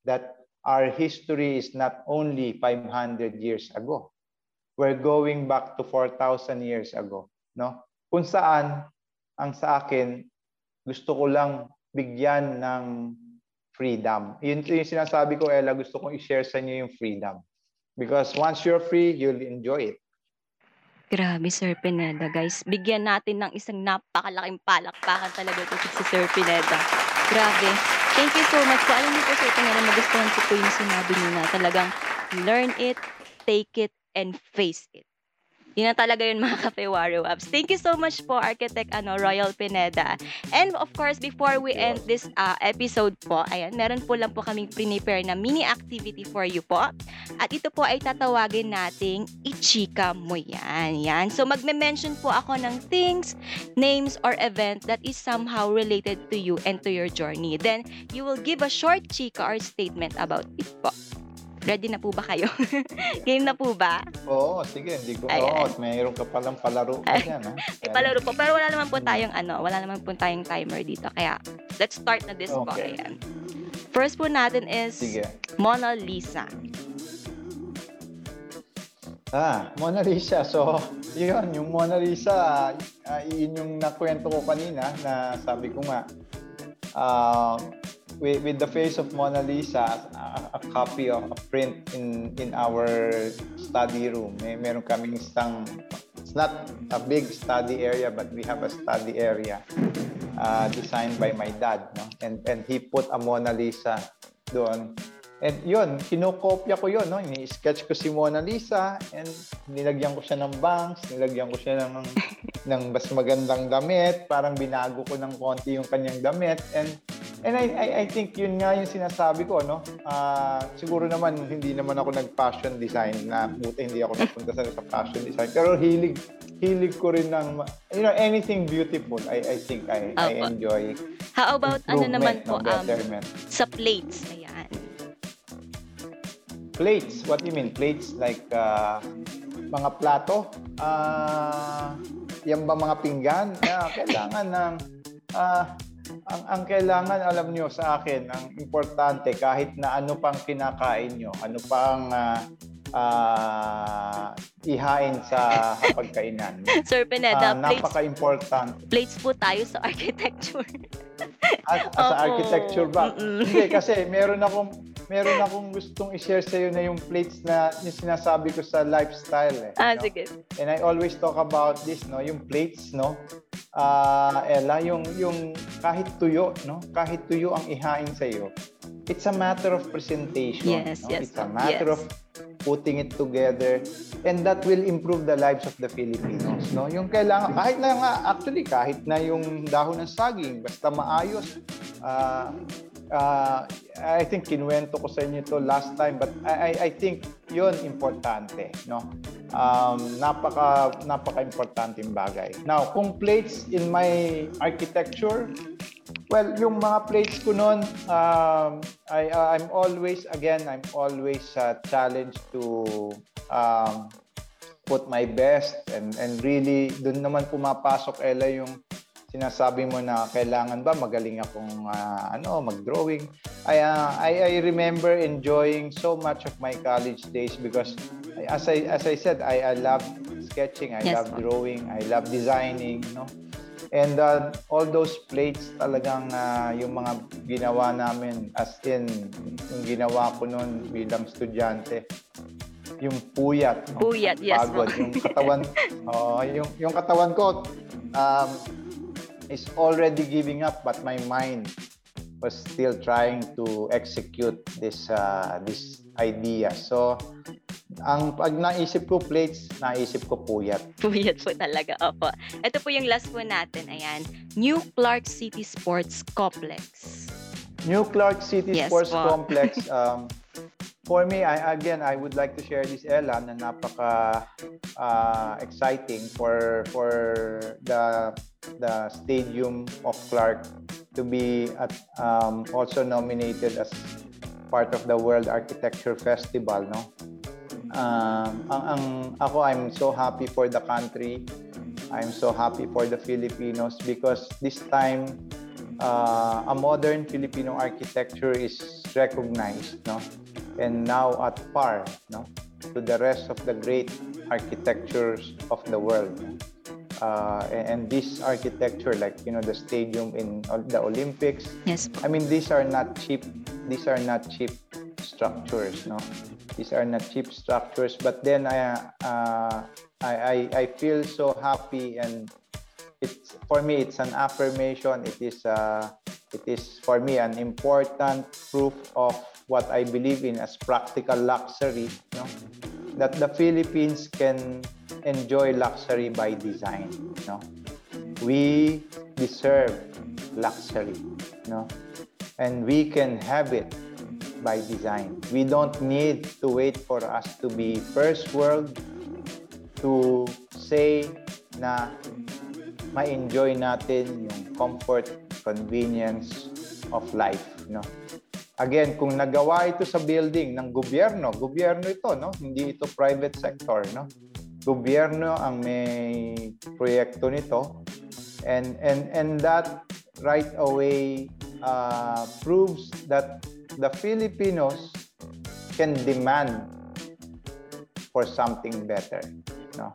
that our history is not only 500 years ago. We're going back to 4,000 years ago. No? Kung saan, ang sa akin, gusto ko lang bigyan ng freedom. Yun yung sinasabi ko, Ella, gusto kong i-share sa inyo yung freedom. Because once you're free, you'll enjoy it. Grabe, Sir Pineda, guys. Bigyan natin ng isang napakalaking palakpakan talaga ito si Sir Pineda. Grabe. Thank you so much po. Alam niyo po, Sir Pineda, nagustuhan ko po yung sinabi niyo na talagang learn it, take it, and face it. Yun na talaga yun mga ka-Fewari Wabs. Thank you so much po, Architect ano, Royal Pineda. And of course, before we end this uh, episode po, ayan, meron po lang po kaming prepare na mini activity for you po. At ito po ay tatawagin nating ichika mo yan. Yan. So magme-mention po ako ng things, names, or event that is somehow related to you and to your journey. Then, you will give a short chika or statement about it po. Ready na po ba kayo? [laughs] Game na po ba? Oo, sige, hindi ko. Ayan. Oo, mayroon ka palang palaro ka dyan. Ha? [laughs] May palaro po. Pero wala naman po tayong ano, wala naman po tayong timer dito. Kaya, let's start na this po. Okay. Ayan. First po natin is Sige. Mona Lisa. Ah, Mona Lisa. So, [laughs] yun, yung Mona Lisa, ah, yun yung nakwento ko kanina na sabi ko nga, ah, with, with the face of Mona Lisa, a, a copy of a print in in our study room. May meron kaming isang, it's not a big study area, but we have a study area uh, designed by my dad. No? And, and he put a Mona Lisa doon. And yun, kinokopya ko yun. No? Ini-sketch ko si Mona Lisa and nilagyan ko siya ng bangs, nilagyan ko siya ng, [laughs] ng mas magandang damit, parang binago ko ng konti yung kanyang damit. And And I, I, I think yun nga yung sinasabi ko, no? Ah, siguro naman, hindi naman ako nag-fashion design na buti hindi ako napunta sa, sa fashion design. Pero hilig, hilig ko rin ng, you know, anything beautiful, I, I think I, I Opo. enjoy. How about ano naman po, no, um, sa plates. Plates, what do you mean? Plates like ah, mga plato? Ah, yan ba mga pinggan? Yeah, kailangan ng ah, ang, ang kailangan, alam nyo sa akin, ang importante, kahit na ano pang kinakain nyo, ano pang ah, ah, ihain sa [laughs] pagkainan. Sir Pineda, Ah, plates, napaka-important. plates po tayo sa [laughs] architecture. At, sa Opo. architecture ba? Mm-mm. Hindi, kasi meron akong meron akong gustong i-share sa iyo na yung plates na yung sinasabi ko sa lifestyle eh. ah, no? sige. And I always talk about this, no, yung plates, no. Ah, Ella, yung yung kahit tuyo, no, kahit tuyo ang ihain sa iyo. It's a matter of presentation. Yes, no? yes, It's a matter Yes. of putting it together and that will improve the lives of the Filipinos, no? Yung kailangan kahit na nga actually kahit na yung dahon ng saging basta maayos ah ah, I think kinuwento ko sa inyo to last time but I, I, I think yun importante no? Um, napaka napaka-importanteng bagay. Now kung plates in my architecture well yung mga plates ko noon um, I, I'm always again I'm always uh, challenged to um, put my best and and really doon naman pumapasok Ella yung sinasabi mo na kailangan ba magaling akong ah, ano mag-drawing I, ah, I I remember enjoying so much of my college days because as I as I said I I love sketching I Yes, love ma'am. drawing I love designing no and uh, all those plates talagang ah, yung mga ginawa namin as in yung ginawa ko noon bilang estudyante yung puyat no? Puyat, yes, pagod ma'am. yung katawan [laughs] oh yung yung katawan ko um, is already giving up but my mind was still trying to execute this uh, this idea so ang pag naisip ko plates naisip ko puyat [laughs] Puyat po talaga. Opo. Ito po yung last po natin. Ayan. New Clark City Sports Complex. New Clark City Yes Sports po. Complex [laughs] um, for me I again I would like to share this Ella na napaka uh, exciting for for the the stadium of Clark to be at, um, also nominated as part of the World Architecture Festival no um, ang, ang ako I'm so happy for the country I'm so happy for the Filipinos because this time uh, a modern Filipino architecture is recognized, no? And now at par, no? To the rest of the great architectures of the world. Uh, and, and this architecture, like you know, the stadium in uh, the Olympics. Yes. I mean, these are not cheap. These are not cheap structures, no. These are not cheap structures. But then I, uh, I, I, I feel so happy and it's for me it's an affirmation it is uh, it is for me an important proof of what i believe in as practical luxury no? that the philippines can enjoy luxury by design. No, we deserve luxury. No, and we can have it by design. We don't need to wait for us to be first world to say na ma-enjoy natin yung comfort, convenience of life, no? Again, kung nagawa ito sa building ng gobyerno, gobyerno ito, no? Hindi ito private sector, no? Gobyerno ang may proyekto nito. And and and that right away uh, proves that the Filipinos can demand for something better, no?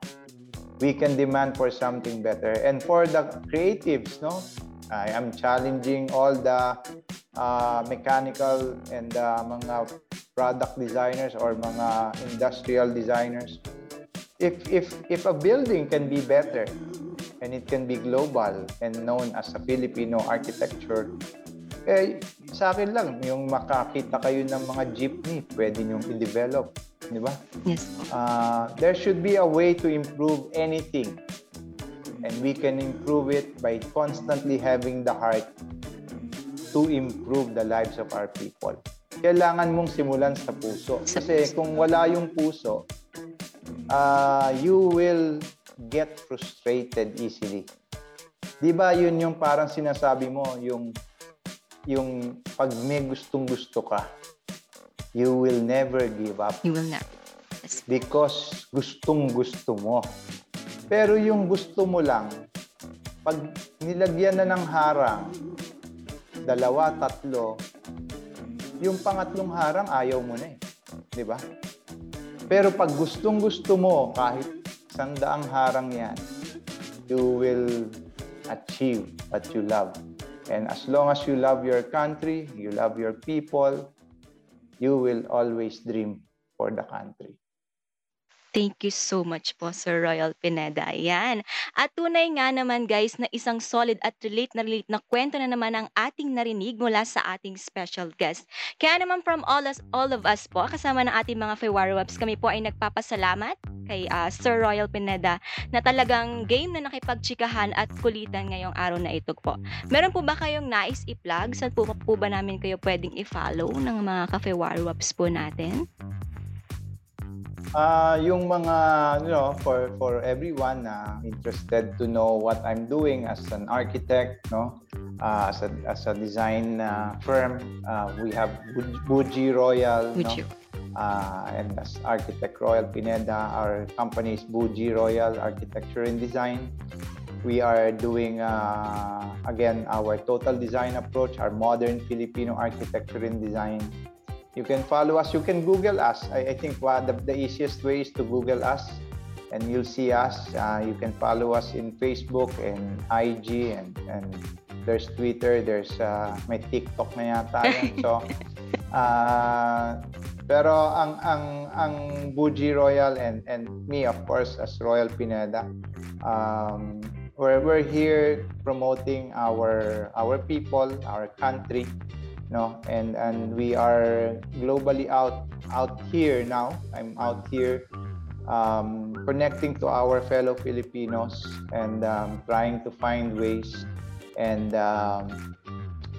We can demand for something better. And for the creatives, no? I am challenging all the uh, mechanical and uh, mga product designers or mga industrial designers. If, if, if a building can be better and it can be global and known as a Filipino architecture, eh, sa akin lang, yung makakita kayo ng mga jeepney, pwede niyong i-develop. Di ba? Yes. Uh, there should be a way to improve anything and we can improve it by constantly having the heart to improve the lives of our people. Kailangan mong simulan sa puso. Kasi kung wala yung puso, uh, you will get frustrated easily. Di ba yun yung parang sinasabi mo, yung, yung pag may gustong gusto ka, you will never give up You will not. because gustong gusto mo. Pero yung gusto mo lang, pag nilagyan na ng harang, dalawa, tatlo, yung pangatlong harang, ayaw mo na eh. Di ba? Pero pag gustong gusto mo, kahit sandaang harang yan, you will achieve what you love. And as long as you love your country, you love your people, you will always dream for the country. Thank you so much po, Sir Royal Pineda. Ayan. At tunay nga naman guys na isang solid at relate na relate na kwento na naman ang ating narinig mula sa ating special guest. Kaya naman from all, us, all of us po, kasama ng ating mga Fewari Webs, kami po ay nagpapasalamat kay ah, Sir Royal Pineda na talagang game na nakipagtsikahan at kulitan ngayong araw na ito po. Meron po ba kayong nais i-plug? Saan po, po ba namin kayo pwedeng i-follow ng mga ka-Fewari Webs po natin? Ah, yung mga you know for for everyone na interested to know what I'm doing as an architect, no? Ah, as a as a design uh, firm, uh, we have Bu- Buji Royal, no? Uh, and as architect Royal Pineda, our company is Buji Royal Architecture and Design. We are doing uh, again our total design approach, our modern Filipino architecture and design. You can follow us. You can Google us. I, I think uh, the, the easiest way is to Google us, and you'll see us. Uh, you can follow us in Facebook and IG, and and there's Twitter. There's uh, may TikTok na yata yan. [laughs] So, uh, pero ang ang ang Buji Royal and and me of course as Royal Pineda, um, we're we're here promoting our our people, our country no and and we are globally out out here now i'm out here um, connecting to our fellow filipinos and um, trying to find ways and um,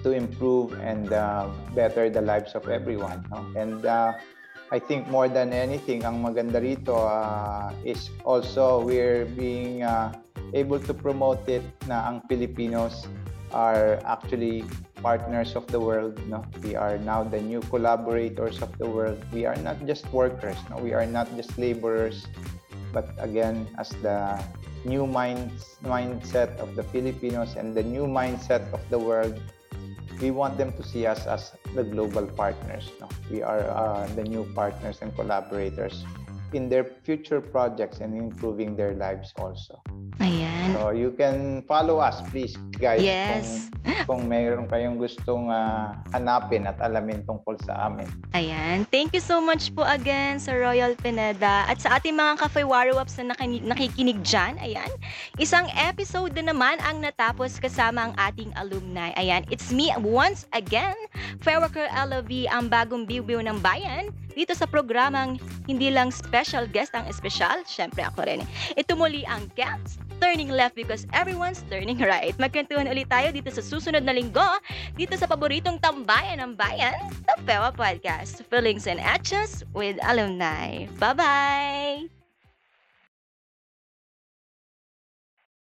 to improve and uh, better the lives of everyone no? and uh, I think more than anything, ang maganda rito uh, is also we're being uh, able to promote it na ang Filipinos are actually partners of the world. No? We are now the new collaborators of the world. We are not just workers. No? We are not just laborers. But again, as the new minds, mindset of the Filipinos and the new mindset of the world, we want them to see us as the global partners. No? We are uh, the new partners and collaborators in their future projects and improving their lives also. Ayan. So you can follow us please guys Yes. kung, kung mayroon kayong gustong ah, hanapin at alamin tungkol sa amin. Ayan. Thank you so much po again sa Royal Pineda at sa ating mga Cafe Waruwaps na nakikinig dyan. Ayan. Isang episode na naman ang natapos kasama ang ating alumni. Ayan. It's me once again, Fairworker LV, ang bagong biw-biw ng bayan. Dito sa programang hindi lang special guest ang espesyal, syempre ako rin. Ito muli ang guest, Turning Left because everyone's turning right. Magkwentuhan ulit tayo dito sa susunod na linggo, dito sa paboritong tambayan ng bayan, the Pewa Podcast. Feelings and Etches with Alumni. Bye-bye!